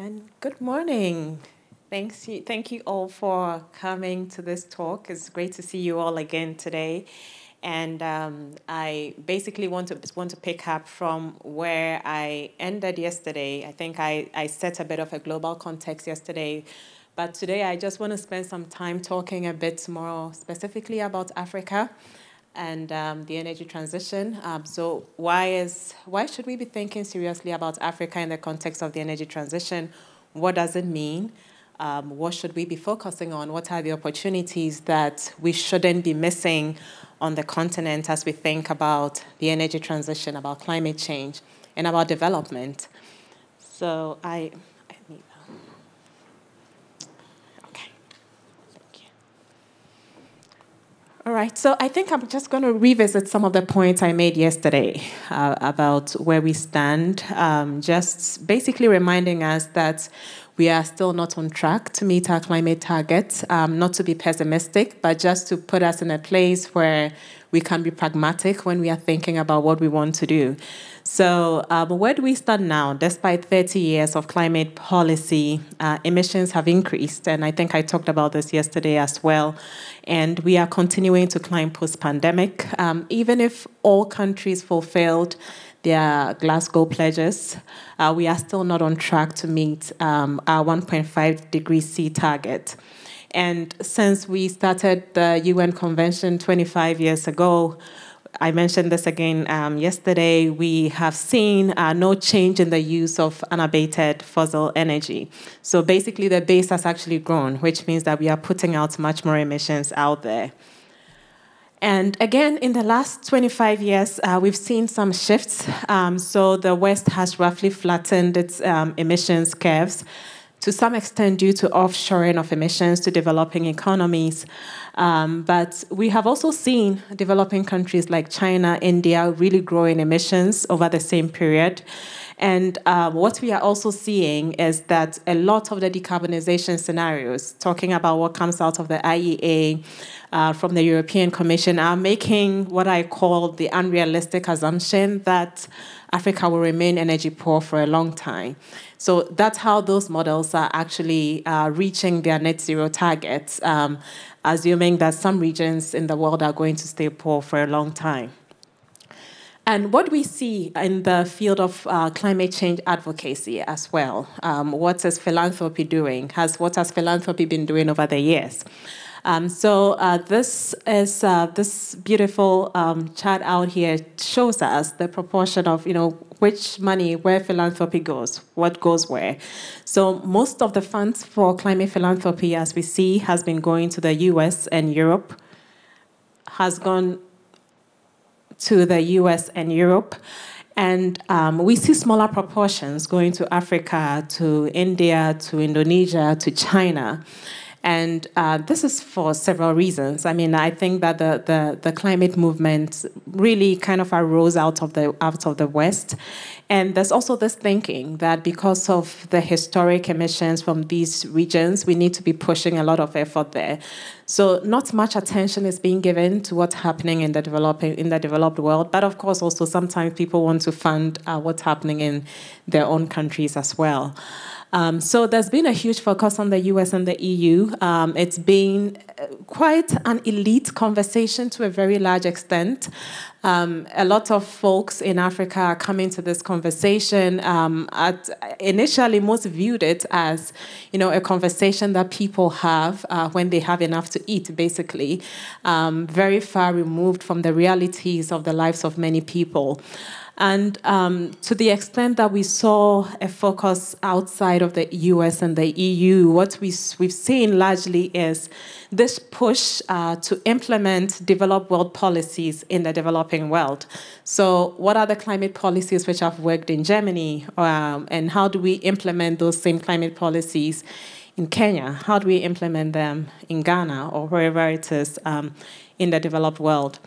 And good morning. Thanks thank you all for coming to this talk. It's great to see you all again today. And um, I basically want to want to pick up from where I ended yesterday. I think I, I set a bit of a global context yesterday, but today I just want to spend some time talking a bit more specifically about Africa and um, the energy transition. Um, so why is why should we be thinking seriously about Africa in the context of the energy transition? What does it mean? Um, what should we be focusing on? What are the opportunities that we shouldn't be missing on the continent as we think about the energy transition, about climate change, and about development. So I, I need Okay, thank you. All right, so I think I'm just going to revisit some of the points I made yesterday uh, about where we stand, um, just basically reminding us that we are still not on track to meet our climate targets. Um, not to be pessimistic, but just to put us in a place where we can be pragmatic when we are thinking about what we want to do. So, um, where do we stand now? Despite 30 years of climate policy, uh, emissions have increased, and I think I talked about this yesterday as well. And we are continuing to climb post pandemic. Um, even if all countries fulfilled their Glasgow pledges, uh, we are still not on track to meet um, our 1.5 degree C target. And since we started the UN Convention 25 years ago, I mentioned this again um, yesterday. We have seen uh, no change in the use of unabated fossil energy. So basically, the base has actually grown, which means that we are putting out much more emissions out there. And again, in the last 25 years, uh, we've seen some shifts. Um, so the West has roughly flattened its um, emissions curves to some extent due to offshoring of emissions to developing economies. Um, but we have also seen developing countries like China, India really growing emissions over the same period. And um, what we are also seeing is that a lot of the decarbonization scenarios, talking about what comes out of the IEA, uh, from the European Commission, are making what I call the unrealistic assumption that Africa will remain energy poor for a long time. So that's how those models are actually uh, reaching their net zero targets, um, assuming that some regions in the world are going to stay poor for a long time. And what we see in the field of uh, climate change advocacy as well, um, what is philanthropy doing? Has what has philanthropy been doing over the years? Um, so uh, this is uh, this beautiful um, chart out here shows us the proportion of you know which money where philanthropy goes, what goes where. So most of the funds for climate philanthropy, as we see, has been going to the U.S. and Europe, has gone to the US and Europe. And um, we see smaller proportions going to Africa, to India, to Indonesia, to China. And uh, this is for several reasons. I mean, I think that the, the, the, climate movement really kind of arose out of the out of the West. And there's also this thinking that because of the historic emissions from these regions, we need to be pushing a lot of effort there. So not much attention is being given to what's happening in the developing in the developed world. But of course, also sometimes people want to fund uh, what's happening in their own countries as well. Um, so there's been a huge focus on the US and the EU. Um, it's been uh, quite an elite conversation to a very large extent. Um, a lot of folks in Africa are coming to this conversation. Um, at, initially, most viewed it as, you know, a conversation that people have uh, when they have enough to eat, basically, um, very far removed from the realities of the lives of many people. And um, to the extent that we saw a focus outside of the US and the EU, what we, we've seen largely is this push uh, to implement developed world policies in the developing world. So, what are the climate policies which have worked in Germany? Um, and how do we implement those same climate policies in Kenya? How do we implement them in Ghana or wherever it is um, in the developed world?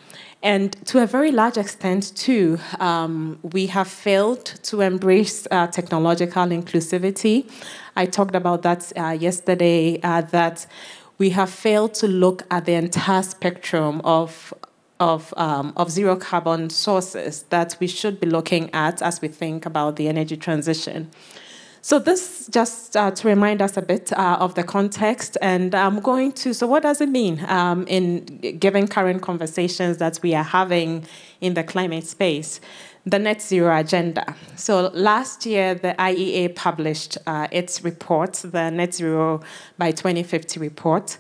And to a very large extent, too, um, we have failed to embrace uh, technological inclusivity. I talked about that uh, yesterday, uh, that we have failed to look at the entire spectrum of of, um, of zero carbon sources that we should be looking at as we think about the energy transition. So this just uh, to remind us a bit uh, of the context, and I'm going to. So what does it mean um, in given current conversations that we are having in the climate space? The net zero agenda. So last year, the IEA published uh, its report, the Net Zero by 2050 report,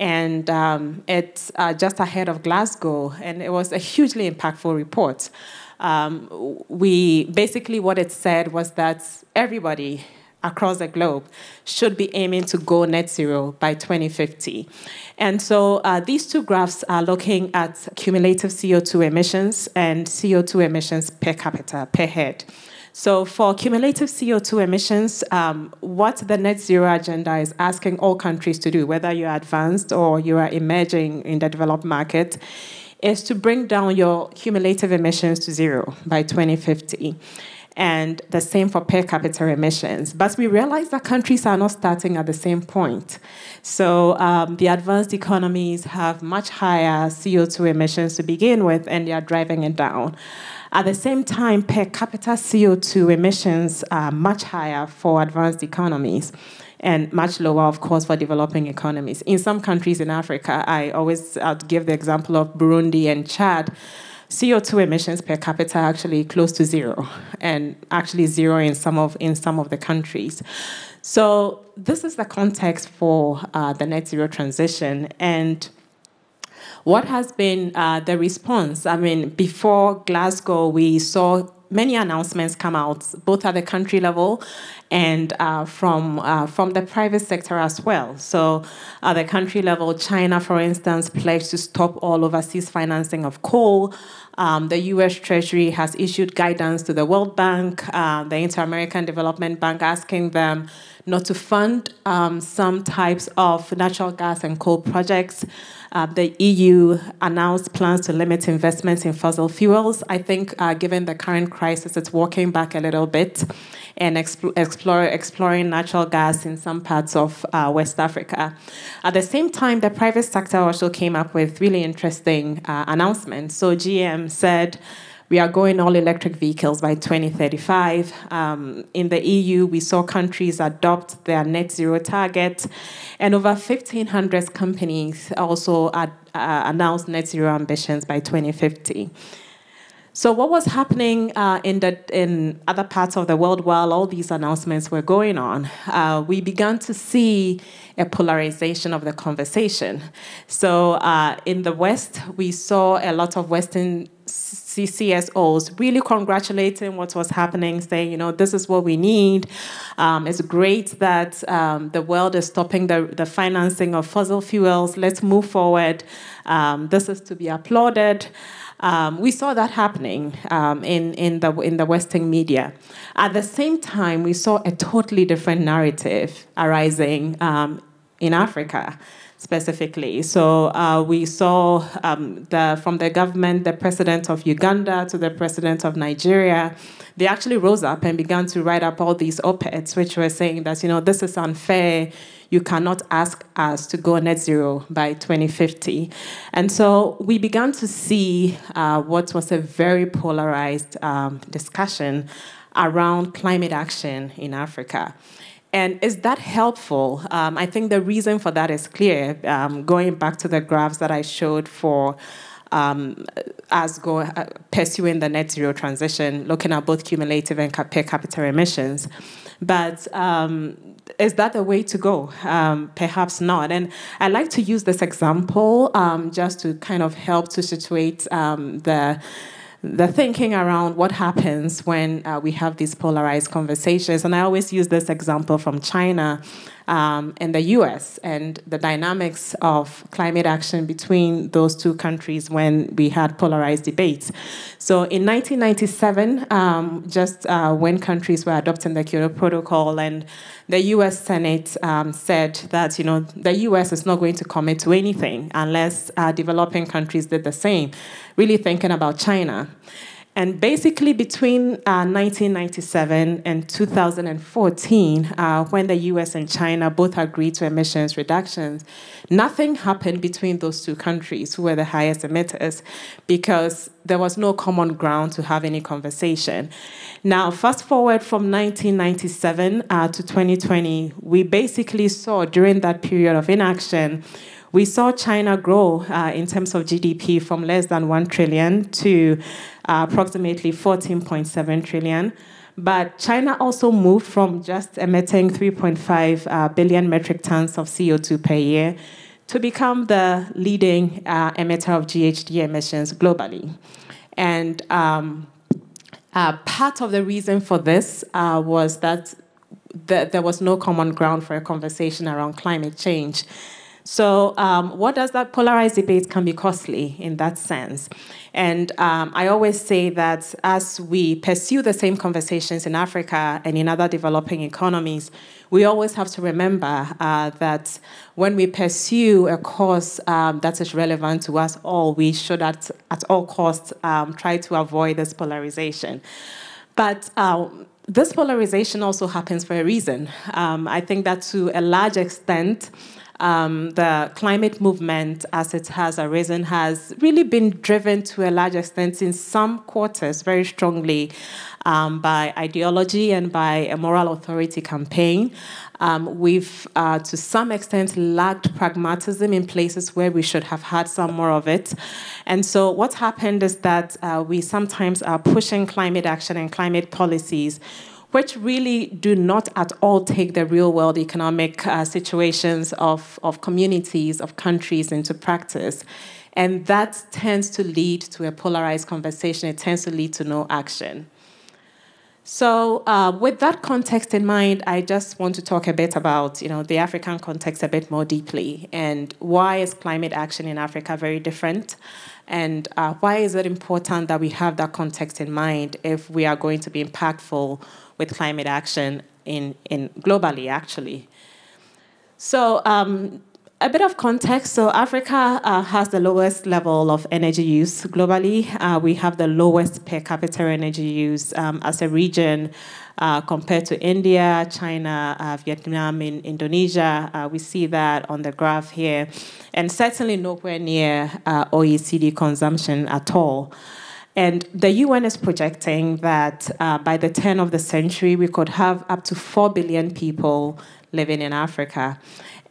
and um, it's uh, just ahead of Glasgow, and it was a hugely impactful report. Um, we basically what it said was that everybody across the globe should be aiming to go net zero by 2050. And so uh, these two graphs are looking at cumulative CO2 emissions and CO2 emissions per capita, per head. So, for cumulative CO2 emissions, um, what the net zero agenda is asking all countries to do, whether you're advanced or you are emerging in the developed market, is to bring down your cumulative emissions to zero by 2050 and the same for per capita emissions. But we realize that countries are not starting at the same point. So um, the advanced economies have much higher CO2 emissions to begin with, and they are driving it down. At the same time, per capita CO2 emissions are much higher for advanced economies and much lower, of course, for developing economies. In some countries in Africa, I always I'll give the example of Burundi and Chad. CO2 emissions per capita actually close to zero, and actually zero in some of in some of the countries. So this is the context for uh, the net zero transition, and what has been uh, the response? I mean, before Glasgow, we saw many announcements come out, both at the country level and uh, from uh, from the private sector as well. So, at the country level, China, for instance, pledged to stop all overseas financing of coal. Um, the U.S. Treasury has issued guidance to the World Bank, uh, the Inter American Development Bank, asking them not to fund um, some types of natural gas and coal projects. Uh, the EU announced plans to limit investments in fossil fuels. I think, uh, given the current crisis, it's walking back a little bit and explore, exploring natural gas in some parts of uh, West Africa. At the same time, the private sector also came up with really interesting uh, announcements. So GM said, we are going all electric vehicles by 2035. Um, in the EU, we saw countries adopt their net zero target, and over 1,500 companies also ad, uh, announced net zero ambitions by 2050. So, what was happening uh, in, the, in other parts of the world while all these announcements were going on? Uh, we began to see a polarization of the conversation. So, uh, in the West, we saw a lot of Western CCSOs really congratulating what was happening, saying, you know, this is what we need. Um, it's great that um, the world is stopping the, the financing of fossil fuels. Let's move forward. Um, this is to be applauded. Um, we saw that happening um, in, in, the, in the Western media. At the same time, we saw a totally different narrative arising um, in Africa specifically. So uh, we saw um, the, from the government, the president of Uganda to the president of Nigeria, they actually rose up and began to write up all these op-eds, which were saying that, you know, this is unfair. You cannot ask us to go net zero by 2050. And so we began to see uh, what was a very polarized um, discussion around climate action in Africa. And is that helpful? Um, I think the reason for that is clear. Um, going back to the graphs that I showed for um, as go uh, pursuing the net zero transition, looking at both cumulative and per capita emissions. But um, is that the way to go? Um, perhaps not. And I like to use this example um, just to kind of help to situate um, the the thinking around what happens when uh, we have these polarized conversations. And I always use this example from China um, and the US and the dynamics of climate action between those two countries when we had polarized debates. So in 1997, um, just uh, when countries were adopting the Kyoto Protocol and the US Senate um, said that you know the US is not going to commit to anything unless uh, developing countries did the same, really thinking about China. And basically, between uh, 1997 and 2014, uh, when the US and China both agreed to emissions reductions, nothing happened between those two countries, who were the highest emitters, because there was no common ground to have any conversation. Now, fast forward from 1997 uh, to 2020, we basically saw during that period of inaction we saw China grow uh, in terms of GDP from less than 1 trillion to uh, approximately 14.7 trillion. But China also moved from just emitting 3.5 uh, billion metric tons of CO2 per year to become the leading uh, emitter of GHG emissions globally. And um, uh, part of the reason for this uh, was that th- there was no common ground for a conversation around climate change. So, um, what does that polarized debate can be costly in that sense? And um, I always say that as we pursue the same conversations in Africa and in other developing economies, we always have to remember uh, that when we pursue a cause um, that is relevant to us all, we should at, at all costs um, try to avoid this polarization. But um, this polarization also happens for a reason. Um, I think that to a large extent, um, the climate movement, as it has arisen, has really been driven to a large extent in some quarters very strongly um, by ideology and by a moral authority campaign. Um, we've, uh, to some extent, lacked pragmatism in places where we should have had some more of it. And so, what's happened is that uh, we sometimes are pushing climate action and climate policies which really do not at all take the real world economic uh, situations of, of communities, of countries into practice. And that tends to lead to a polarized conversation, it tends to lead to no action. So, uh, with that context in mind, I just want to talk a bit about, you know, the African context a bit more deeply, and why is climate action in Africa very different, and uh, why is it important that we have that context in mind if we are going to be impactful with climate action in, in globally, actually. So, um, a bit of context. So, Africa uh, has the lowest level of energy use globally. Uh, we have the lowest per capita energy use um, as a region uh, compared to India, China, uh, Vietnam, in Indonesia. Uh, we see that on the graph here, and certainly nowhere near uh, OECD consumption at all. And the UN is projecting that uh, by the turn of the century, we could have up to 4 billion people living in Africa.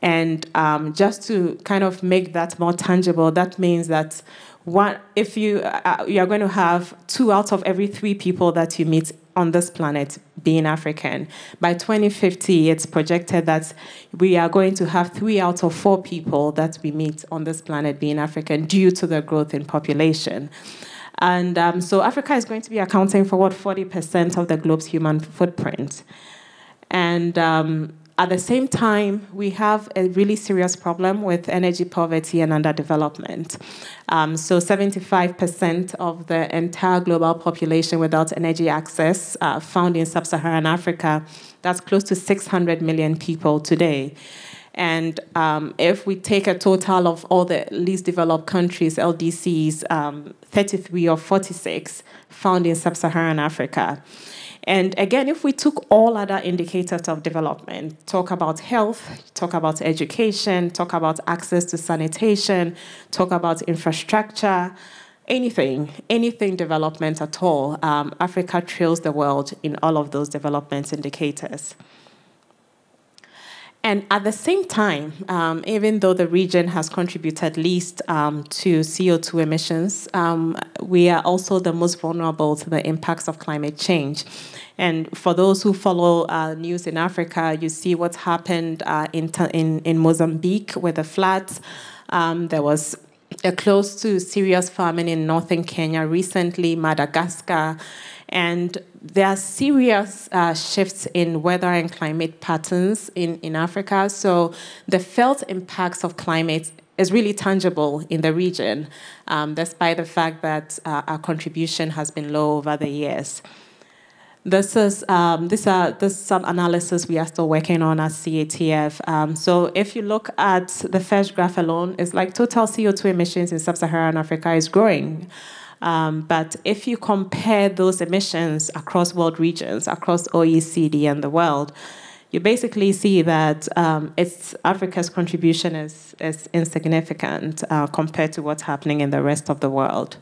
And um, just to kind of make that more tangible, that means that one, if you, uh, you are going to have two out of every three people that you meet on this planet being African. By 2050, it's projected that we are going to have three out of four people that we meet on this planet being African due to the growth in population. And um, so Africa is going to be accounting for what 40% of the globe's human footprint. And um, at the same time, we have a really serious problem with energy poverty and underdevelopment. Um, so, 75% of the entire global population without energy access uh, found in sub Saharan Africa. That's close to 600 million people today. And um, if we take a total of all the least developed countries, LDCs, um, 33 or 46 found in sub Saharan Africa. And again, if we took all other indicators of development, talk about health, talk about education, talk about access to sanitation, talk about infrastructure, anything, anything development at all, um, Africa trails the world in all of those development indicators. And at the same time, um, even though the region has contributed least um, to CO2 emissions, um, we are also the most vulnerable to the impacts of climate change. And for those who follow uh, news in Africa, you see what's happened uh, in, in, in Mozambique with the floods. Um, there was a close to serious famine in northern Kenya recently, Madagascar. And there are serious uh, shifts in weather and climate patterns in, in Africa. So the felt impacts of climate is really tangible in the region, um, despite the fact that uh, our contribution has been low over the years. This is um, this are this is some analysis we are still working on at CATF. Um, so if you look at the first graph alone, it's like total CO2 emissions in sub-Saharan Africa is growing. Um, but if you compare those emissions across world regions, across OECD and the world, you basically see that um, it's Africa's contribution is, is insignificant uh, compared to what's happening in the rest of the world.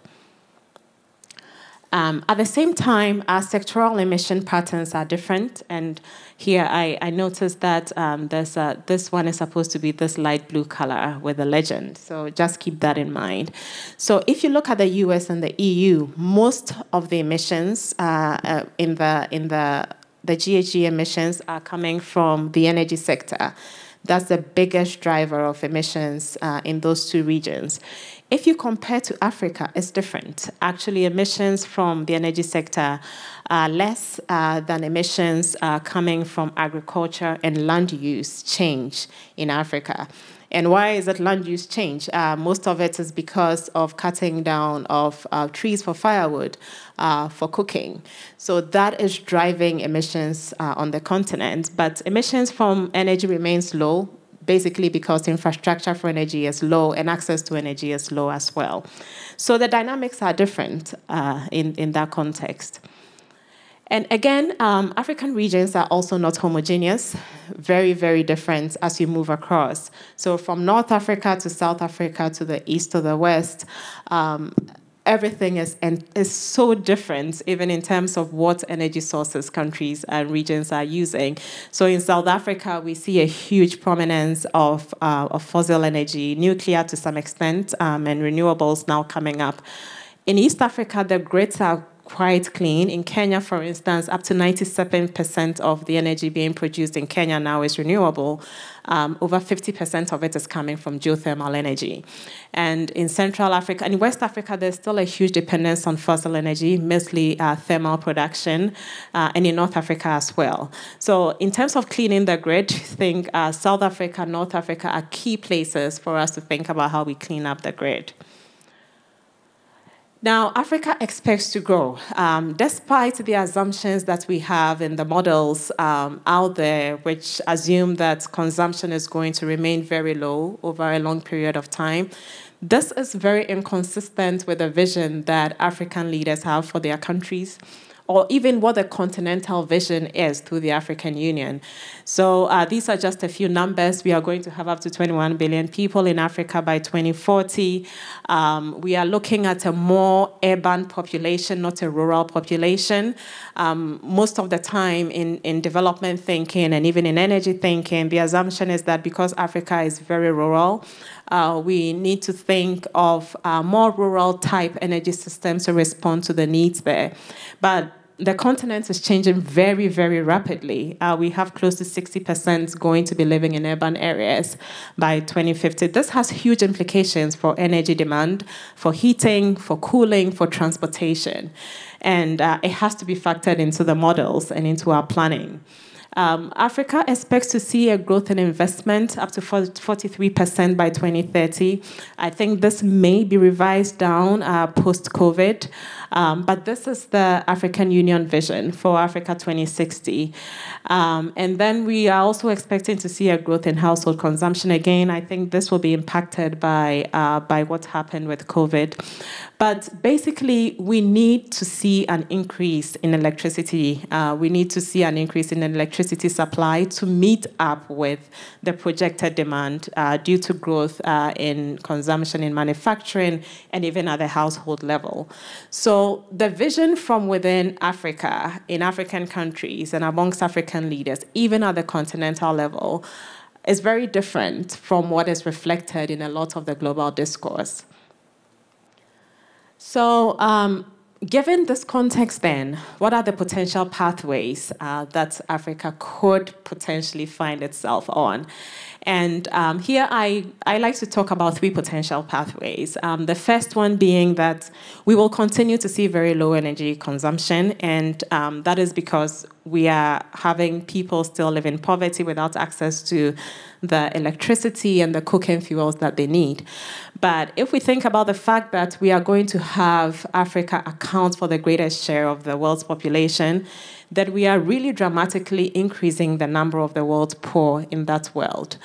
Um, at the same time, our sectoral emission patterns are different. And here I, I noticed that um, there's a, this one is supposed to be this light blue color with a legend. So just keep that in mind. So if you look at the US and the EU, most of the emissions uh, uh, in the, in the, the GHG emissions are coming from the energy sector. That's the biggest driver of emissions uh, in those two regions. If you compare to Africa, it's different. Actually, emissions from the energy sector are less uh, than emissions uh, coming from agriculture and land use change in Africa. And why is it land use change? Uh, most of it is because of cutting down of uh, trees for firewood, uh, for cooking. So that is driving emissions uh, on the continent. But emissions from energy remains low basically because infrastructure for energy is low and access to energy is low as well. So the dynamics are different uh, in, in that context. And again, um, African regions are also not homogeneous, very, very different as you move across. So from North Africa to South Africa to the east to the west, um, everything is and is so different even in terms of what energy sources countries and regions are using. So in south africa we see a huge prominence of, uh, of fossil energy nuclear to some extent um, and renewables now coming up. In east africa the grids are quite clean. In Kenya, for instance, up to 97% of the energy being produced in Kenya now is renewable. Um, over 50% of it is coming from geothermal energy. And in Central Africa, and West Africa, there's still a huge dependence on fossil energy, mostly uh, thermal production, uh, and in North Africa as well. So, in terms of cleaning the grid, I think uh, South Africa, North Africa are key places for us to think about how we clean up the grid. Now, Africa expects to grow, um, despite the assumptions that we have in the models um, out there, which assume that consumption is going to remain very low over a long period of time. This is very inconsistent with the vision that African leaders have for their countries or even what the continental vision is through the African Union. So uh, these are just a few numbers. We are going to have up to 21 billion people in Africa by 2040. Um, we are looking at a more urban population, not a rural population. Um, most of the time in, in development thinking and even in energy thinking, the assumption is that because Africa is very rural, uh, we need to think of uh, more rural type energy systems to respond to the needs there. But the continent is changing very, very rapidly. Uh, we have close to 60% going to be living in urban areas by 2050. This has huge implications for energy demand, for heating, for cooling, for transportation. And uh, it has to be factored into the models and into our planning. Um, Africa expects to see a growth in investment up to 43% by 2030. I think this may be revised down uh, post COVID. Um, but this is the African Union vision for Africa 2060. Um, and then we are also expecting to see a growth in household consumption. Again, I think this will be impacted by, uh, by what happened with COVID. But basically, we need to see an increase in electricity. Uh, we need to see an increase in electricity supply to meet up with the projected demand uh, due to growth uh, in consumption in manufacturing and even at the household level. So, the vision from within Africa, in African countries, and amongst African leaders, even at the continental level, is very different from what is reflected in a lot of the global discourse. So, um, given this context, then, what are the potential pathways uh, that Africa could potentially find itself on? And um, here I, I like to talk about three potential pathways. Um, the first one being that we will continue to see very low energy consumption, and um, that is because we are having people still live in poverty without access to the electricity and the cooking fuels that they need. But if we think about the fact that we are going to have Africa account for the greatest share of the world's population, that we are really dramatically increasing the number of the world's poor in that world.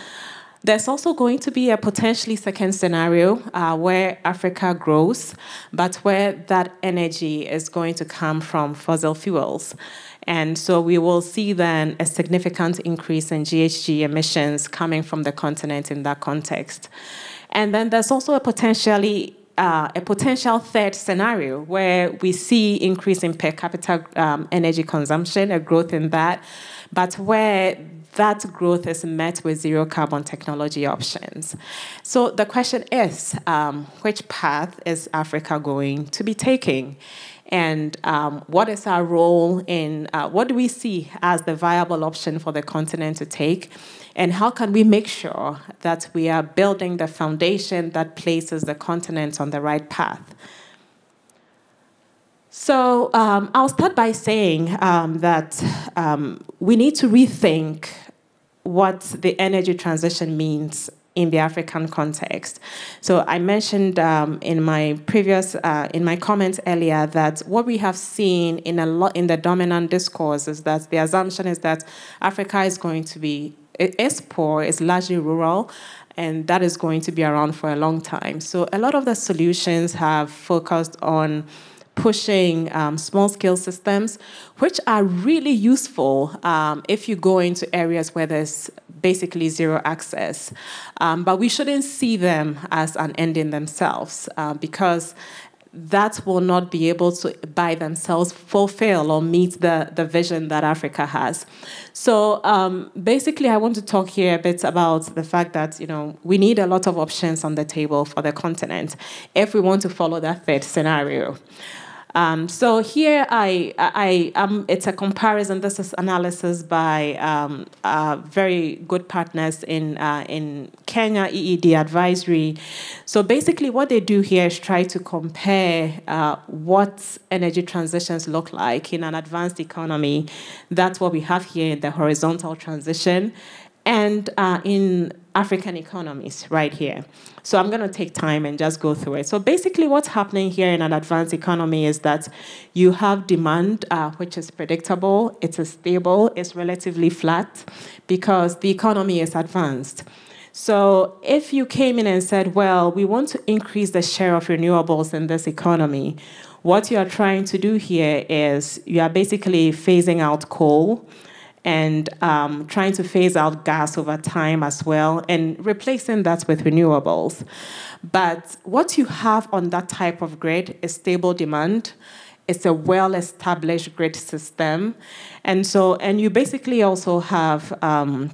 There's also going to be a potentially second scenario uh, where Africa grows, but where that energy is going to come from fossil fuels. And so we will see then a significant increase in GHG emissions coming from the continent in that context. And then there's also a potentially uh, a potential third scenario where we see increase in per capita um, energy consumption, a growth in that, but where that growth is met with zero carbon technology options. So the question is, um, which path is Africa going to be taking? And um, what is our role in, uh, what do we see as the viable option for the continent to take? And how can we make sure that we are building the foundation that places the continent on the right path? So um, I'll start by saying um, that um, we need to rethink what the energy transition means in the African context. So I mentioned um, in my previous uh, in my comments earlier that what we have seen in a lot in the dominant discourse is that the assumption is that Africa is going to be it is poor, it's largely rural, and that is going to be around for a long time. So a lot of the solutions have focused on pushing um, small scale systems, which are really useful um, if you go into areas where there's basically zero access. Um, but we shouldn't see them as an end in themselves uh, because that will not be able to by themselves fulfill or meet the, the vision that Africa has. So um, basically, I want to talk here a bit about the fact that you know we need a lot of options on the table for the continent if we want to follow that third scenario. Um, so here I, I, um, it's a comparison. This is analysis by um, uh, very good partners in uh, in Kenya, EED Advisory. So basically, what they do here is try to compare uh, what energy transitions look like in an advanced economy. That's what we have here the horizontal transition, and uh, in African economies right here. So I'm going to take time and just go through it. So basically, what's happening here in an advanced economy is that you have demand, uh, which is predictable, it's stable, it's relatively flat because the economy is advanced. So if you came in and said, well, we want to increase the share of renewables in this economy, what you are trying to do here is you are basically phasing out coal and um, trying to phase out gas over time as well and replacing that with renewables. But what you have on that type of grid is stable demand. It's a well established grid system. And so, and you basically also have um,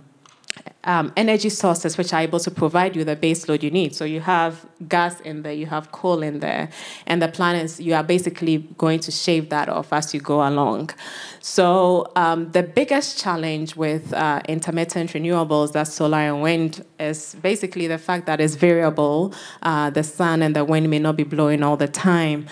um, energy sources which are able to provide you the base load you need. So you have gas in there, you have coal in there, and the plan is you are basically going to shave that off as you go along. So um, the biggest challenge with uh, intermittent renewables, that's solar and wind, is basically the fact that it's variable. Uh, the sun and the wind may not be blowing all the time.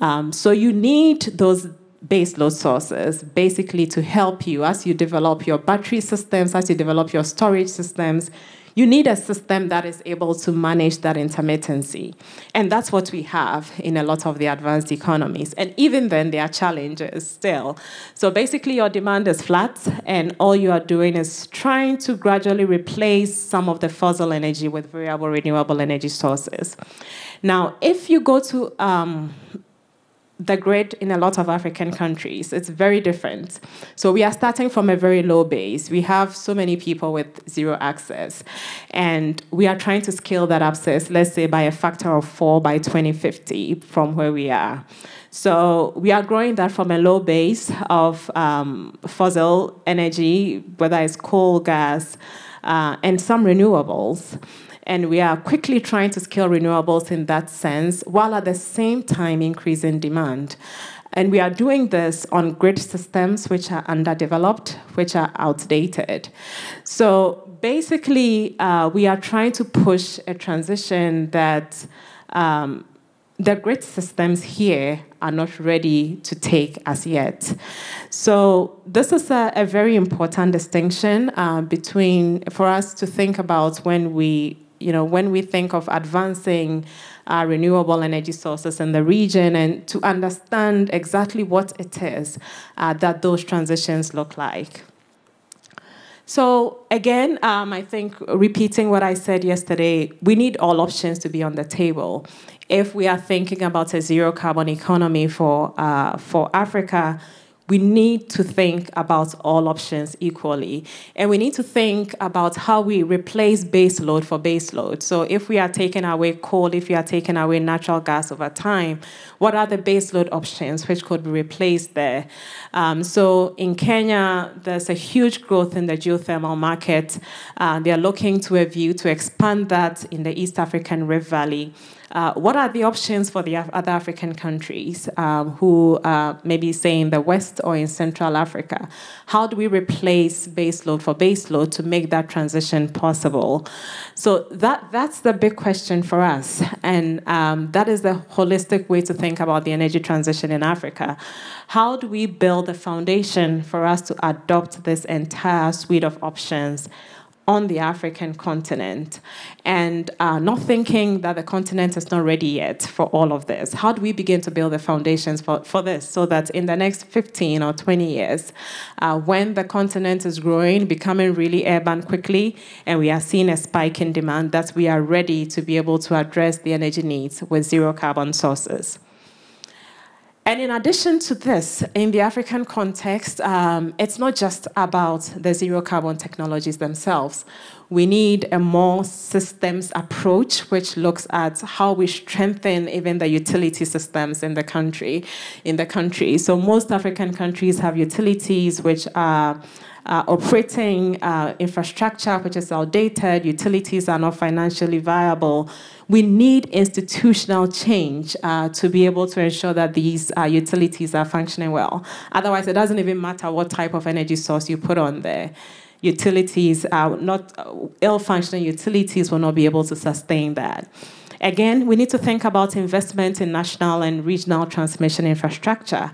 Um, so you need those base load sources basically to help you as you develop your battery systems, as you develop your storage systems. You need a system that is able to manage that intermittency. And that's what we have in a lot of the advanced economies. And even then, there are challenges still. So basically, your demand is flat, and all you are doing is trying to gradually replace some of the fossil energy with variable renewable energy sources. Now, if you go to um, the grid in a lot of African countries. It's very different. So we are starting from a very low base. We have so many people with zero access. And we are trying to scale that access, let's say, by a factor of four by 2050 from where we are. So we are growing that from a low base of um, fossil energy, whether it's coal, gas, uh, and some renewables. And we are quickly trying to scale renewables in that sense, while at the same time increasing demand. And we are doing this on grid systems which are underdeveloped, which are outdated. So basically, uh, we are trying to push a transition that um, the grid systems here are not ready to take as yet. So this is a, a very important distinction uh, between for us to think about when we you know, when we think of advancing uh, renewable energy sources in the region and to understand exactly what it is uh, that those transitions look like. So again, um, I think repeating what I said yesterday, we need all options to be on the table. If we are thinking about a zero carbon economy for uh, for Africa, we need to think about all options equally. And we need to think about how we replace base load for base load. So if we are taking away coal, if we are taking away natural gas over time, what are the base load options which could be replaced there? Um, so in Kenya, there's a huge growth in the geothermal market. Uh, they are looking to a view to expand that in the East African Rift Valley. Uh, what are the options for the Af- other African countries um, who uh, maybe say in the West or in Central Africa? How do we replace baseload for baseload to make that transition possible? So that that's the big question for us, and um, that is the holistic way to think about the energy transition in Africa. How do we build a foundation for us to adopt this entire suite of options? On the African continent and uh, not thinking that the continent is not ready yet for all of this. How do we begin to build the foundations for, for this so that in the next 15 or 20 years, uh, when the continent is growing, becoming really urban quickly, and we are seeing a spike in demand, that we are ready to be able to address the energy needs with zero carbon sources? And in addition to this, in the African context, um, it's not just about the zero carbon technologies themselves. We need a more systems approach, which looks at how we strengthen even the utility systems in the country. In the country, so most African countries have utilities which are uh, operating uh, infrastructure which is outdated, utilities are not financially viable. We need institutional change uh, to be able to ensure that these uh, utilities are functioning well. Otherwise, it doesn't even matter what type of energy source you put on there. Utilities, are not uh, ill functioning utilities, will not be able to sustain that. Again, we need to think about investment in national and regional transmission infrastructure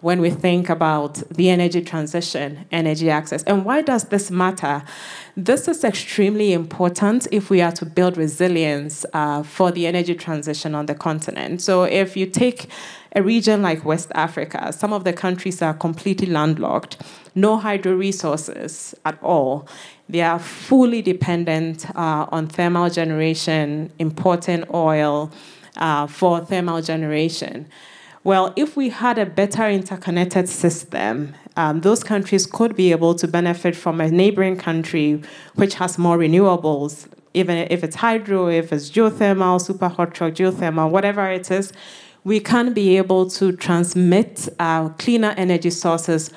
when we think about the energy transition, energy access. And why does this matter? This is extremely important if we are to build resilience uh, for the energy transition on the continent. So, if you take a region like West Africa, some of the countries are completely landlocked, no hydro resources at all. They are fully dependent uh, on thermal generation, importing oil uh, for thermal generation. Well, if we had a better interconnected system, um, those countries could be able to benefit from a neighboring country which has more renewables, even if it's hydro, if it's geothermal, super hot rock geothermal, whatever it is. We can be able to transmit uh, cleaner energy sources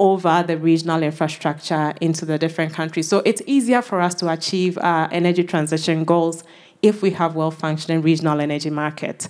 over the regional infrastructure into the different countries. So it's easier for us to achieve our energy transition goals if we have well functioning regional energy market.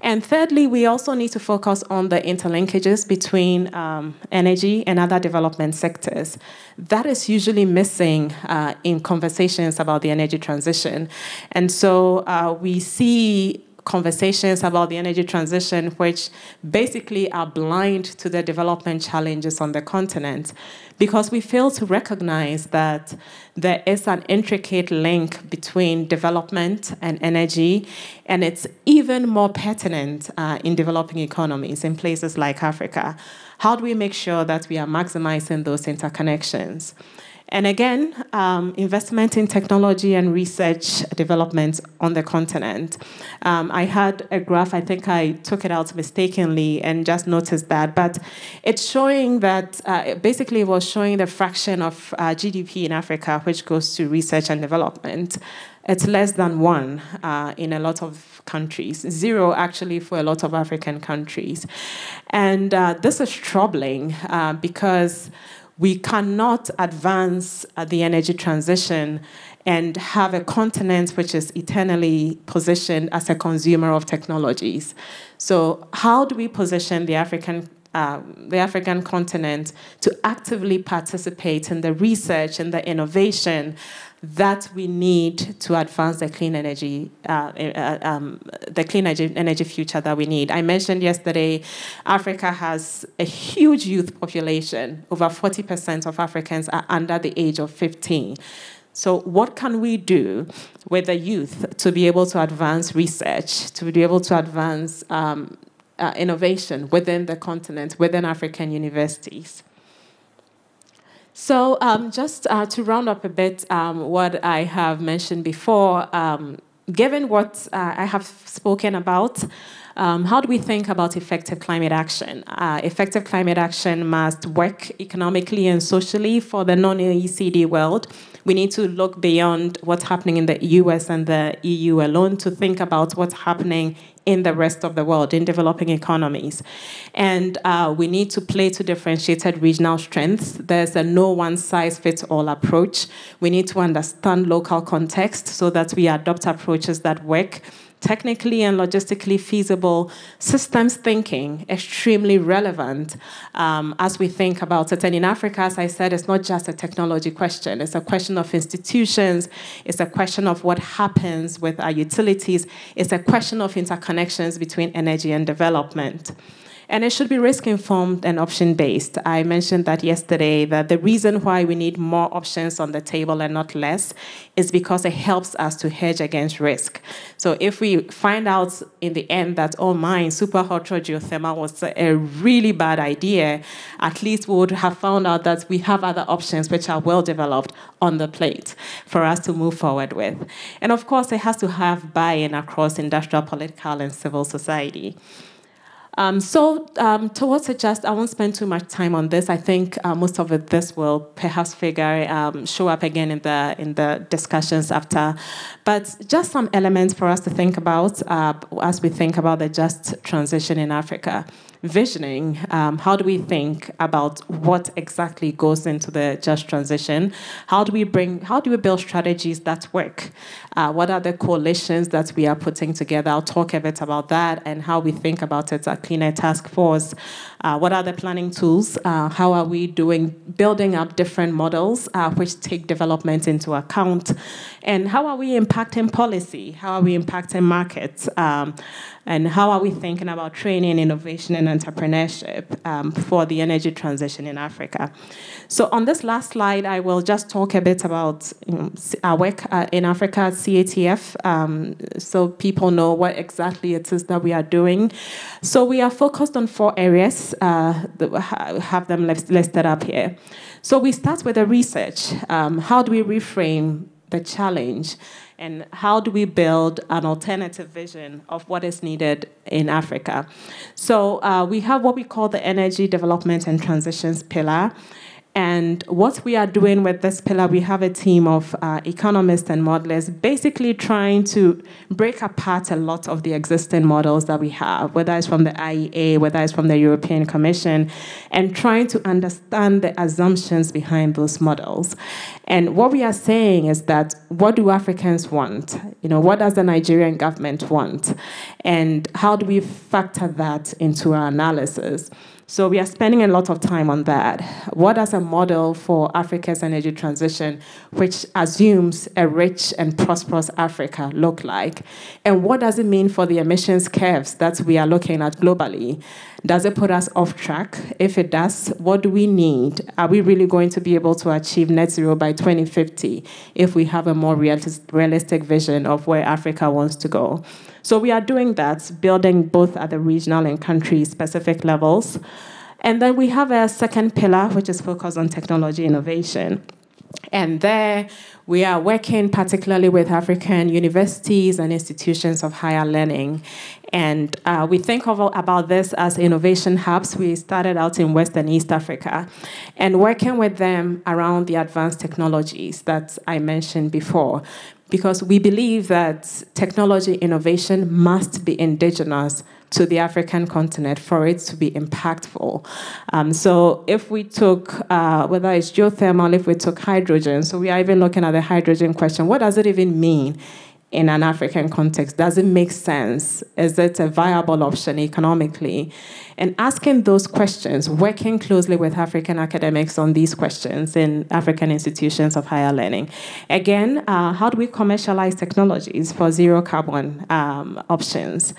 And thirdly, we also need to focus on the interlinkages between um, energy and other development sectors. That is usually missing uh, in conversations about the energy transition. And so uh, we see conversations about the energy transition, which basically are blind to the development challenges on the continent, because we fail to recognize that there is an intricate link between development and energy, and it's even more pertinent uh, in developing economies in places like Africa. How do we make sure that we are maximizing those interconnections? And again, um, investment in technology and research development on the continent. Um, I had a graph, I think I took it out mistakenly and just noticed that, but it's showing that uh, basically it was showing the fraction of uh, GDP in Africa which goes to research and development. It's less than one uh, in a lot of countries, zero actually for a lot of African countries. And uh, this is troubling uh, because we cannot advance uh, the energy transition and have a continent which is eternally positioned as a consumer of technologies. So, how do we position the African uh, the African continent to actively participate in the research and the innovation that we need to advance the clean energy, uh, uh, um, the clean energy, energy future that we need. I mentioned yesterday, Africa has a huge youth population. Over 40% of Africans are under the age of 15. So, what can we do with the youth to be able to advance research, to be able to advance um, uh, innovation within the continent, within African universities? So, um, just uh, to round up a bit um, what I have mentioned before, um, given what uh, I have spoken about, um, how do we think about effective climate action? Uh, effective climate action must work economically and socially for the non OECD world. We need to look beyond what's happening in the US and the EU alone to think about what's happening in the rest of the world, in developing economies. And uh, we need to play to differentiated regional strengths. There's a no one size fits all approach. We need to understand local context so that we adopt approaches that work technically and logistically feasible systems thinking extremely relevant um, as we think about it. And in Africa, as I said, it's not just a technology question, it's a question of institutions, it's a question of what happens with our utilities, it's a question of interconnections between energy and development. And it should be risk informed and option based. I mentioned that yesterday that the reason why we need more options on the table and not less is because it helps us to hedge against risk. So if we find out in the end that, oh, my, super hot geothermal was a really bad idea, at least we would have found out that we have other options which are well developed on the plate for us to move forward with. And of course, it has to have buy in across industrial, political, and civil society. Um, so um, towards it, just I won't spend too much time on this. I think uh, most of it this will perhaps figure um, show up again in the in the discussions after. But just some elements for us to think about uh, as we think about the just transition in Africa visioning, um, how do we think about what exactly goes into the just transition? How do we bring, how do we build strategies that work? Uh, what are the coalitions that we are putting together? I'll talk a bit about that and how we think about it at Clean Air Task Force. Uh, what are the planning tools? Uh, how are we doing, building up different models uh, which take development into account? And how are we impacting policy? How are we impacting markets? Um, and how are we thinking about training, innovation, and entrepreneurship um, for the energy transition in Africa? So on this last slide, I will just talk a bit about you know, our work uh, in Africa at CATF, um, so people know what exactly it is that we are doing. So we are focused on four areas, uh, have them listed up here. So we start with the research. Um, how do we reframe the challenge? and how do we build an alternative vision of what is needed in Africa? So uh, we have what we call the Energy Development and Transitions Pillar. And what we are doing with this pillar, we have a team of uh, economists and modelers basically trying to break apart a lot of the existing models that we have, whether it's from the IEA, whether it's from the European Commission, and trying to understand the assumptions behind those models. And what we are saying is that what do Africans want? You know, what does the Nigerian government want? And how do we factor that into our analysis? So we are spending a lot of time on that. What does a model for Africa's energy transition, which assumes a rich and prosperous Africa, look like? And what does it mean for the emissions curves that we are looking at globally? Does it put us off track? If it does, what do we need? Are we really going to be able to achieve net zero by 2050 if we have a more realistic vision of where Africa wants to go? So we are doing that, building both at the regional and country specific levels. And then we have a second pillar, which is focused on technology innovation. And there we are working particularly with African universities and institutions of higher learning. And uh, we think of, about this as innovation hubs. We started out in West and East Africa and working with them around the advanced technologies that I mentioned before because we believe that technology innovation must be indigenous to the African continent for it to be impactful. Um, so if we took, uh, whether it's geothermal, if we took hydrogen, so we are even looking at the hydrogen question, what does it even mean in an African context? Does it make sense? Is it a viable option economically? And asking those questions, working closely with African academics on these questions in African institutions of higher learning. Again, uh, how do we commercialize technologies for zero carbon um, options?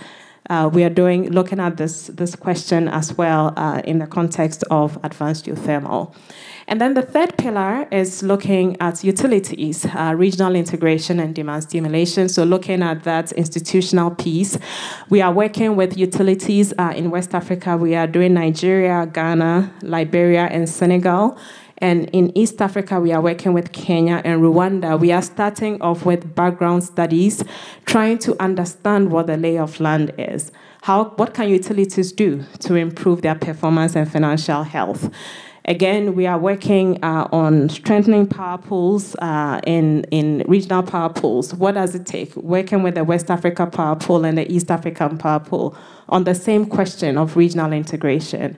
Uh, we are doing looking at this this question as well uh, in the context of advanced geothermal. And then the third pillar is looking at utilities, uh, regional integration and demand stimulation. So, looking at that institutional piece, we are working with utilities uh, in West Africa. We are doing Nigeria, Ghana, Liberia, and Senegal And in East Africa, we are working with Kenya and Rwanda. We are starting off with background studies, trying to understand what the lay of land is. How, what can utilities do to improve their performance and financial health? Again, we are working uh, on strengthening power pools uh, in, in regional power pools. What does it take? Working with the West Africa power pool and the East African power pool on the same question of regional integration.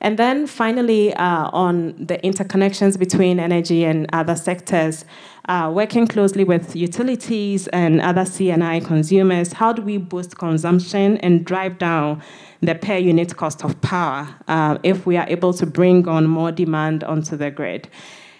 And then finally, uh, on the interconnections between energy and other sectors, uh, working closely with utilities and other C&I consumers, how do we boost consumption and drive down the per unit cost of power uh, if we are able to bring on more demand onto the grid?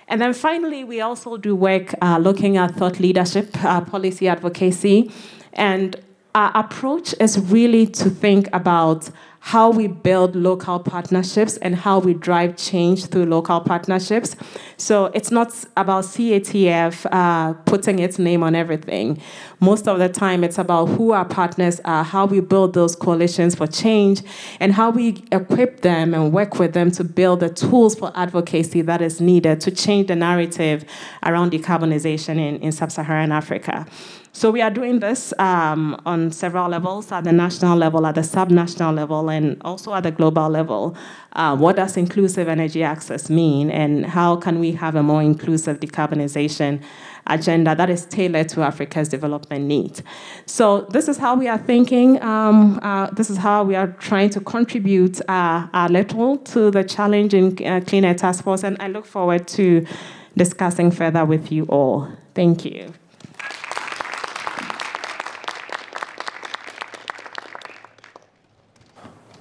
And then finally, we also do work uh, looking at thought leadership, uh, policy advocacy, and our approach is really to think about how we build local partnerships and how we drive change through local partnerships. So it's not about CATF uh, putting its name on everything. Most of the time, it's about who our partners are, how we build those coalitions for change, and how we equip them and work with them to build the tools for advocacy that is needed to change the narrative around decarbonization in, in sub Saharan Africa. So we are doing this um, on several levels at the national level, at the sub-national level, and also at the global level. Uh, what does inclusive energy access mean, and how can we have a more inclusive decarbonization agenda that is tailored to Africa's development needs? So this is how we are thinking. Um, uh, this is how we are trying to contribute uh, a little to the challenge in uh, Clean Air Task Force, and I look forward to discussing further with you all. Thank you.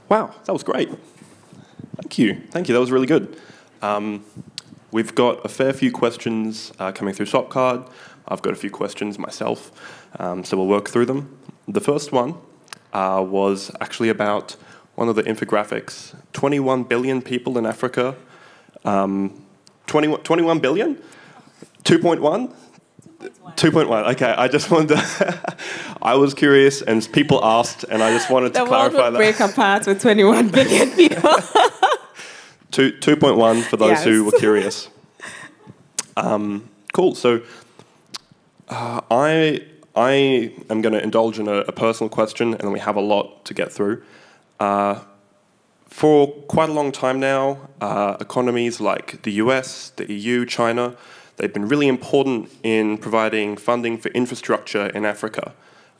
Wow, that was great. Thank you. Thank you. That was really good. Um, we've got a fair few questions uh, coming through Swapcard. I've got a few questions myself, um, so we'll work through them. The first one uh, was actually about one of the infographics 21 billion people in Africa. Um, 21, 21 billion? 2.1? 2.1. Okay, I just wanted to. I was curious, and people asked, and I just wanted to the clarify world would that. break apart with 21 billion people. Two, 2.1 for those Yes. who were curious. Um, cool. So uh, I, I am going to indulge in a, a personal question, and then we have a lot to get through. Uh, for quite a long time now, uh, economies like the US, the EU, China, they've been really important in providing funding for infrastructure in Africa.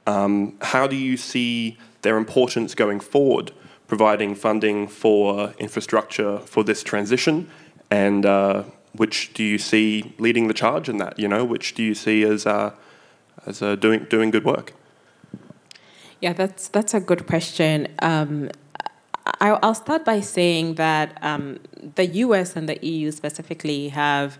Um, how do you see their importance going forward, providing funding for infrastructure for this transition? And uh, which do you see leading the charge in that? You know, which do you see as uh, as uh, doing doing good work? Yeah, that's that's a good question. Um, I, I'll start by saying that um, the U.S. and the EU specifically have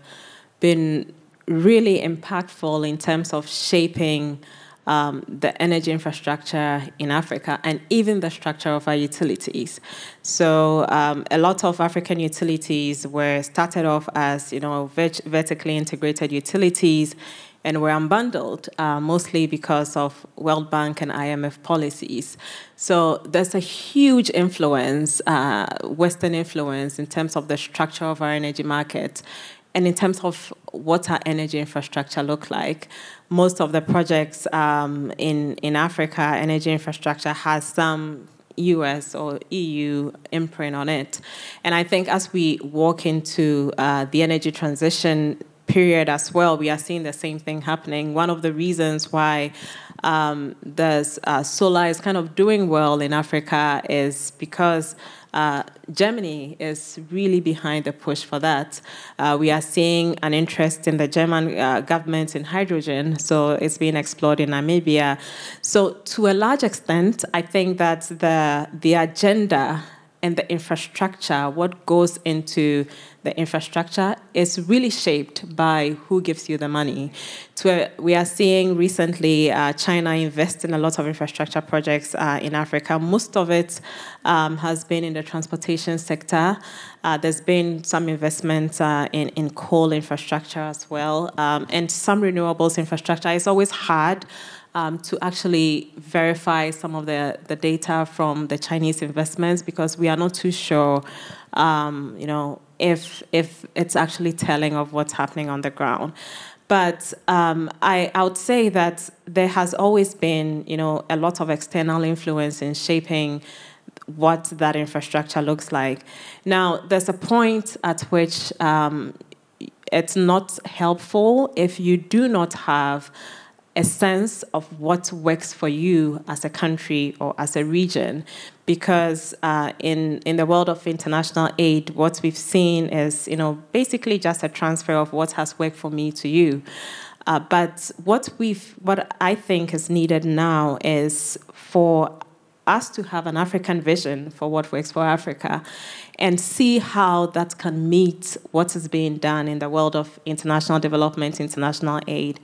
been really impactful in terms of shaping um, the energy infrastructure in Africa and even the structure of our utilities. So um, a lot of African utilities were started off as you know vert- vertically integrated utilities and were unbundled, uh, mostly because of World Bank and IMF policies. So there's a huge influence, uh, Western influence, in terms of the structure of our energy market and in terms of what our energy infrastructure look like. Most of the projects um, in, in Africa, energy infrastructure has some US or EU imprint on it. And I think as we walk into uh, the energy transition period as well, we are seeing the same thing happening. One of the reasons why um, the uh, solar is kind of doing well in Africa is because uh, Germany is really behind the push for that. Uh, we are seeing an interest in the German uh, government in hydrogen, so it's being explored in Namibia. So, to a large extent, I think that the the agenda and the infrastructure, what goes into the infrastructure, is really shaped by who gives you the money. We are seeing recently uh, China invest in a lot of infrastructure projects uh, in Africa. Most of it um, has been in the transportation sector. Uh, there's been some investment uh, in, in coal infrastructure as well, um, and some renewables infrastructure. It's always hard um, to actually verify some of the, the data from the Chinese investments because we are not too sure um, you know, if if it's actually telling of what's happening on the ground. But um, I, I would say that there has always been, you know, a lot of external influence in shaping what that infrastructure looks like. Now, there's a point at which um, it's not helpful if you do not have a sense of what works for you as a country or as a region. Because uh, in, in the world of international aid, what we've seen is, you know, basically just a transfer of what has worked for me to you. Uh, but what we've, what I think is needed now is for us to have an African vision for what works for Africa and see how that can meet what is being done in the world of international development, international aid,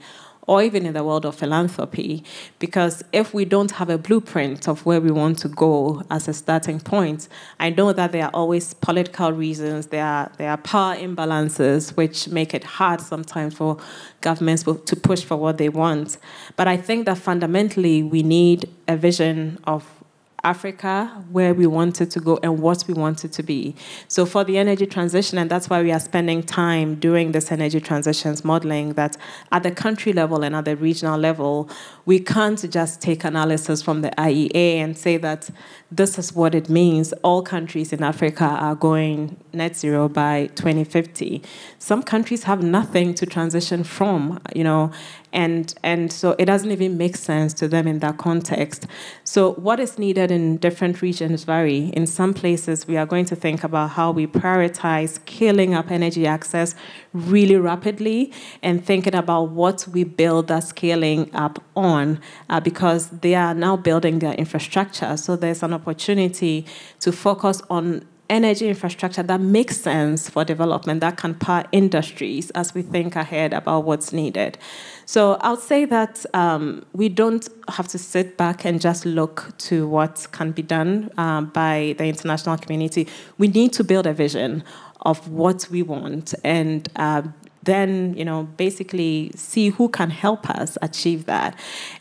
or even in the world of philanthropy. Because if we don't have a blueprint of where we want to go as a starting point, I know that there are always political reasons, there are, there are power imbalances, which make it hard sometimes for governments to push for what they want. But I think that fundamentally we need a vision of Africa, where we wanted to go, and what we wanted to be. So, for the energy transition, and that's why we are spending time doing this energy transitions modeling, that at the country level and at the regional level, we can't just take analysis from the IEA and say that this is what it means. All countries in Africa are going net zero by 2050. Some countries have nothing to transition from, you know, and and so it doesn't even make sense to them in that context. So what is needed in different regions vary. In some places, we are going to think about how we prioritize scaling up energy access really rapidly and thinking about what we build that scaling up on, uh, because they are now building their infrastructure. So there's an opportunity to focus on energy infrastructure that makes sense for development that can power industries as we think ahead about what's needed. So I'll say that um, we don't have to sit back and just look to what can be done um, by the international community. We need to build a vision of what we want and uh, then you know basically see who can help us achieve that.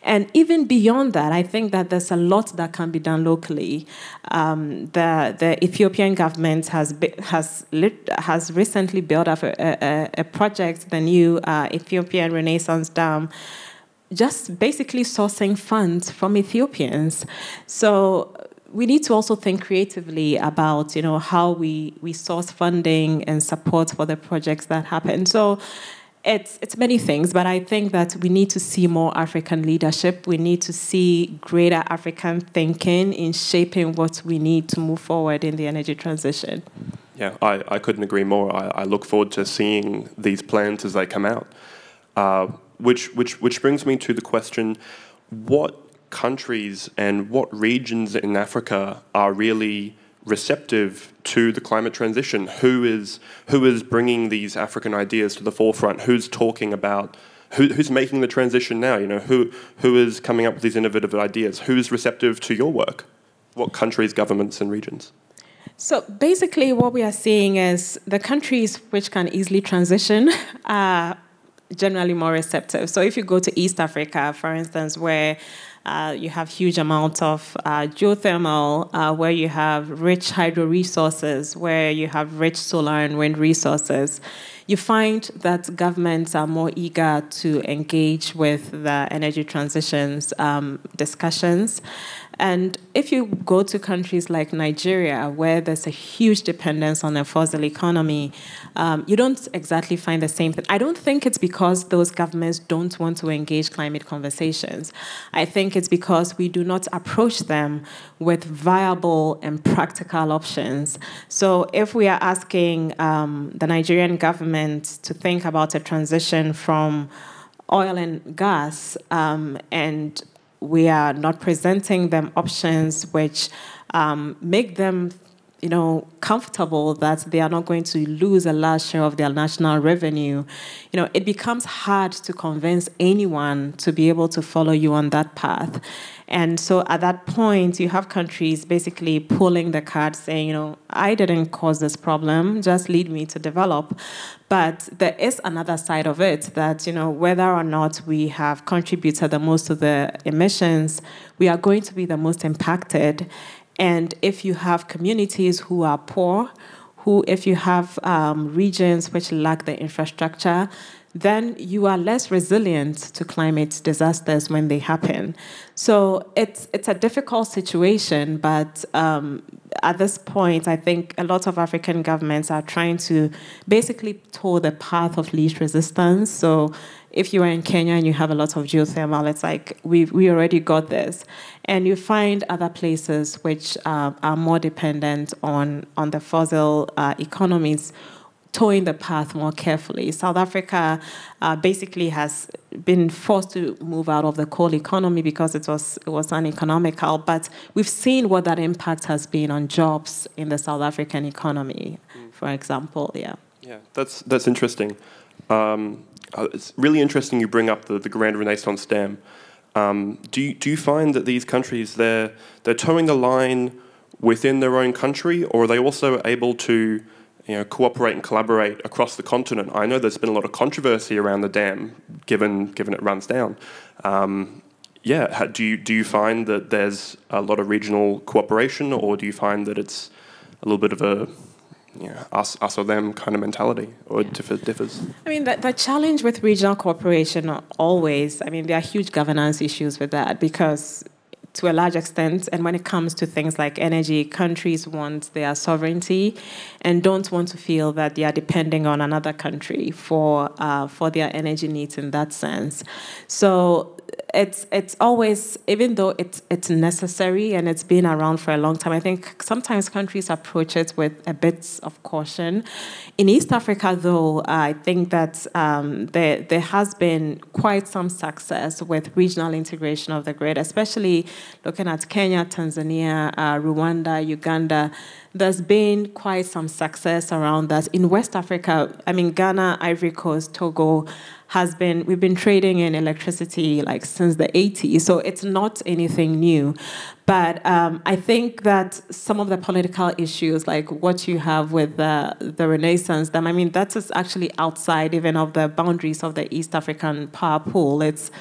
And even beyond that i think that there's a lot that can be done locally. Um, the, the ethiopian government has has has recently built up a, a, a project the new uh, ethiopian renaissance dam just basically sourcing funds from ethiopians. So we need to also think creatively about you know how we we source funding and support for the projects that happen. So it's it's many things, but I think that we need to see more African leadership. We need to see greater African thinking in shaping what we need to move forward in the energy transition. Yeah, I, I couldn't agree more. I, I look forward to seeing these plans as they come out. Uh, which which which brings me to the question: What countries and what regions in Africa are really receptive to the climate transition? Who is who is bringing these African ideas to the forefront? Who's talking about who, who's making the transition now? You know, who who is coming up with these innovative ideas? Who's receptive to your work? What countries, governments, and regions? So basically, what we are seeing is the countries which can easily transition are generally more receptive. So if you go to East Africa, for instance, where uh, you have huge amounts of uh, geothermal, uh, where you have rich hydro resources, where you have rich solar and wind resources. You find that governments are more eager to engage with the energy transitions um, discussions. And if you go to countries like Nigeria, where there's a huge dependence on a fossil economy, um, you don't exactly find the same thing. I don't think it's because those governments don't want to engage climate conversations. I think it's because we do not approach them with viable and practical options. So if we are asking um, the Nigerian government to think about a transition from oil and gas um, and we are not presenting them options which um, make them you know, comfortable that they are not going to lose a large share of their national revenue, you know, it becomes hard to convince anyone to be able to follow you on that path. And so at that point, you have countries basically pulling the card saying, you know, I didn't cause this problem, just lead me to develop. But there is another side of it that, you know, whether or not we have contributed the most to the emissions, we are going to be the most impacted. And if you have communities who are poor, who, if you have um, regions which lack the infrastructure, then you are less resilient to climate disasters when they happen. So it's it's a difficult situation, but um, at this point, I think a lot of African governments are trying to basically tow the path of least resistance. So if you are in Kenya and you have a lot of geothermal, it's like we we already got this, and you find other places which uh, are more dependent on on the fossil uh, economies towing the path more carefully. South Africa uh, basically has been forced to move out of the coal economy because it was it was uneconomical. But we've seen what that impact has been on jobs in the South African economy, mm. for example. Yeah. Yeah, that's that's interesting. Um, uh, it's really interesting you bring up the, the Grand Renaissance Dam. Um, do you, do you find that these countries they're they're towing the line within their own country, or are they also able to you know, cooperate and collaborate across the continent. I know there's been a lot of controversy around the dam, given given it runs down. Um, yeah, how, do you do you find that there's a lot of regional cooperation, or do you find that it's a little bit of a us, us or them kind of mentality, or yeah. differ, differs? I mean, the, the challenge with regional cooperation always, I mean, there are huge governance issues with that because to a large extent. And when it comes to things like energy, countries want their sovereignty and don't want to feel that they are depending on another country for uh, for their energy needs in that sense. So it's it's always even though it's it's necessary and it's been around for a long time. I think sometimes countries approach it with a bit of caution. In East Africa, though, I think that um, there there has been quite some success with regional integration of the grid, especially looking at Kenya, Tanzania, uh, Rwanda, Uganda there's been quite some success around that. In West Africa, I mean, Ghana, Ivory Coast, Togo, has been we've been trading in electricity like since the 80s so it's not anything new but um, i think that some of the political issues like what you have with the, the renaissance dam i mean that is actually outside even of the boundaries of the east african power pool it's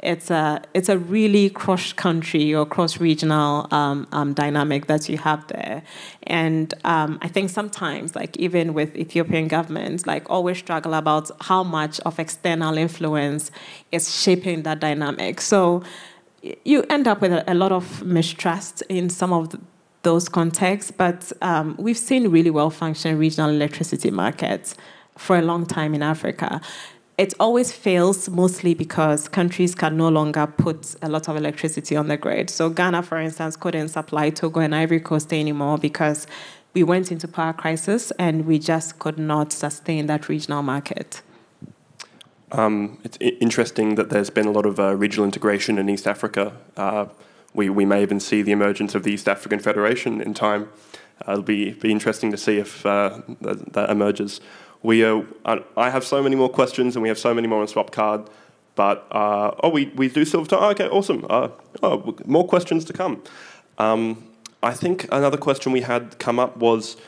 it's a it's a really cross country or cross regional um, um, dynamic that you have there, and um, I think sometimes like even with Ethiopian governments like always struggle about how much of external influence is shaping that dynamic. So you end up with a, lot of mistrust in some of those contexts, but um, we've seen really well functioning regional electricity markets for a long time in Africa it always fails mostly because countries can no longer put a lot of electricity on the grid. So Ghana, for instance, couldn't supply Togo and Ivory Coast anymore because we went into power crisis and we just could not sustain that regional market. Um, it's interesting that there's been a lot of uh, regional integration in East Africa. Uh, we, we may even see the emergence of the East African Federation in time. Uh, it'll be, be interesting to see if uh, that, that emerges. We, uh, I have so many more questions and we have so many more on Swapcard. But, uh, oh, we, we do time. Oh, okay, awesome. Uh, oh, more questions to come. Um, I think another question we had come up was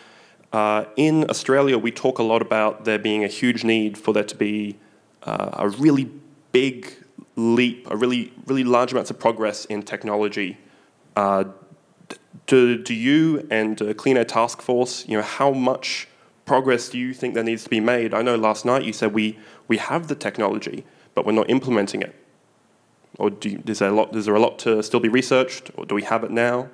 uh, in Australia, we talk a lot about there being a huge need for there to be uh, a really big leap, a really, really large amounts of progress in technology. Uh, do, do you and Clean Air Task Force, you know, how much progress do you think there needs to be made? I know last night you said we, we have the technology, but we're not implementing it. Or do you, is, there a lot, is there a lot to still be researched, or do we have it now?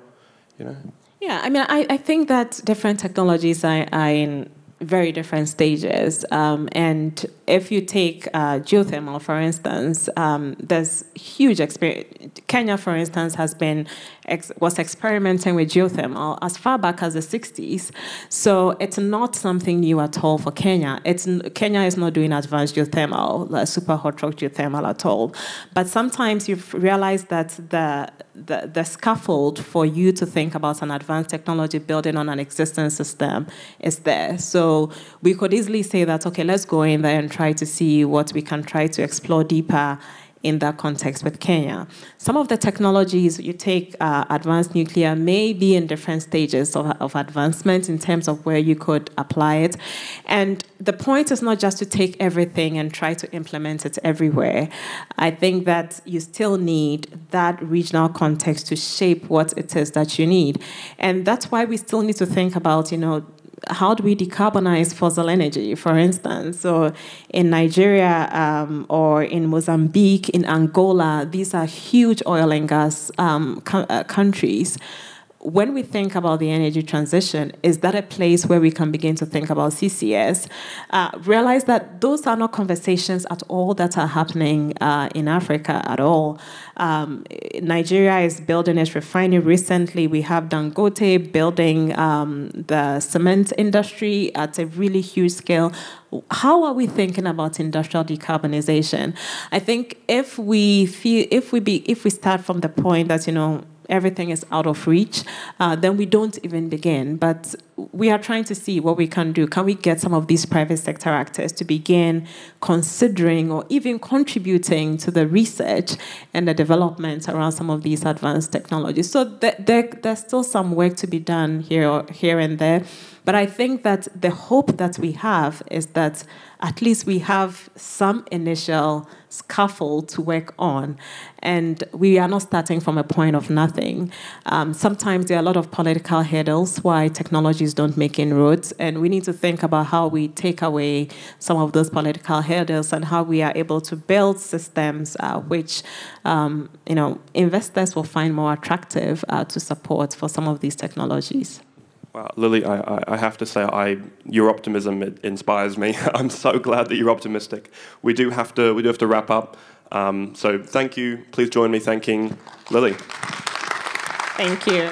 You know? Yeah, I mean, I, I think that different technologies are, are in very different stages. Um, and if you take uh, geothermal, for instance, um, there's huge experience. Kenya, for instance, has been ex- was experimenting with geothermal as far back as the 60s. So it's not something new at all for Kenya. It's Kenya is not doing advanced geothermal, like super hot rock geothermal at all. But sometimes you realize that the, the the scaffold for you to think about an advanced technology building on an existing system is there. So we could easily say that okay, let's go in there and try to see what we can try to explore deeper in that context with Kenya. Some of the technologies you take uh, advanced nuclear may be in different stages of, of advancement in terms of where you could apply it. And the point is not just to take everything and try to implement it everywhere. I think that you still need that regional context to shape what it is that you need. And that's why we still need to think about, you know, how do we decarbonize fossil energy, for instance? So, in Nigeria um, or in Mozambique, in Angola, these are huge oil and gas um, co- uh, countries when we think about the energy transition, is that a place where we can begin to think about CCS? Uh, realize that those are not conversations at all that are happening uh, in Africa at all. Um, Nigeria is building its refinery recently. We have Dangote building um, the cement industry at a really huge scale. How are we thinking about industrial decarbonization? I think if we feel, if we be, if we start from the point that you know everything is out of reach, uh, then we don't even begin. But we are trying to see what we can do. Can we get some of these private sector actors to begin considering or even contributing to the research and the development around some of these advanced technologies? So th- there, there's still some work to be done here, here and there. But I think that the hope that we have is that at least we have some initial scaffold to work on, and we are not starting from a point of nothing. Um, sometimes there are a lot of political hurdles why technologies don't make inroads, and we need to think about how we take away some of those political hurdles and how we are able to build systems uh, which um, you know investors will find more attractive uh, to support for some of these technologies. Well, Lily, I, I, have to say, I, your optimism inspires me. I'm so glad that you're optimistic. We do have to, we do have to wrap up. Um, so thank you. Please join me thanking Lily. Thank you.